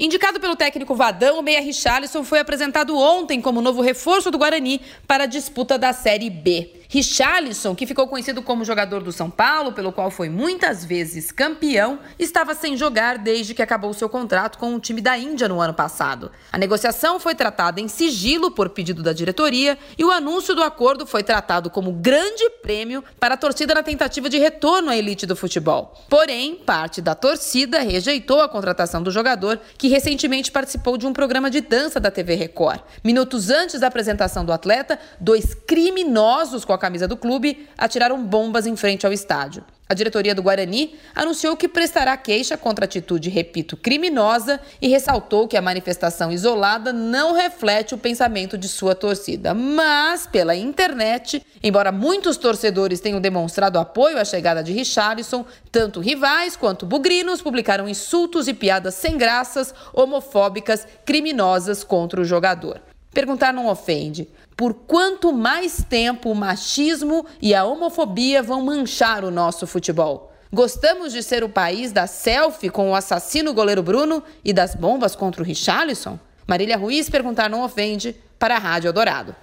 Indicado pelo técnico Vadão, o meia Richarlison foi apresentado ontem como novo reforço do Guarani para a disputa da Série B. Richarlison, que ficou conhecido como jogador do São Paulo, pelo qual foi muitas vezes campeão, estava sem jogar desde que acabou seu contrato com o time da Índia no ano passado. A negociação foi tratada em sigilo por pedido da diretoria e o anúncio do acordo foi tratado como grande prêmio para a torcida na tentativa de retorno à elite do futebol. Porém, parte da torcida rejeitou a contratação do jogador, que recentemente participou de um programa de dança da TV Record. Minutos antes da apresentação do atleta, dois criminosos com a camisa do clube, atiraram bombas em frente ao estádio. A diretoria do Guarani anunciou que prestará queixa contra a atitude, repito, criminosa e ressaltou que a manifestação isolada não reflete o pensamento de sua torcida. Mas, pela internet, embora muitos torcedores tenham demonstrado apoio à chegada de Richarlison, tanto rivais quanto bugrinos publicaram insultos e piadas sem graças, homofóbicas, criminosas contra o jogador. Perguntar não ofende. Por quanto mais tempo o machismo e a homofobia vão manchar o nosso futebol? Gostamos de ser o país da selfie com o assassino goleiro Bruno e das bombas contra o Richarlison? Marília Ruiz perguntar não ofende para a Rádio Eldorado.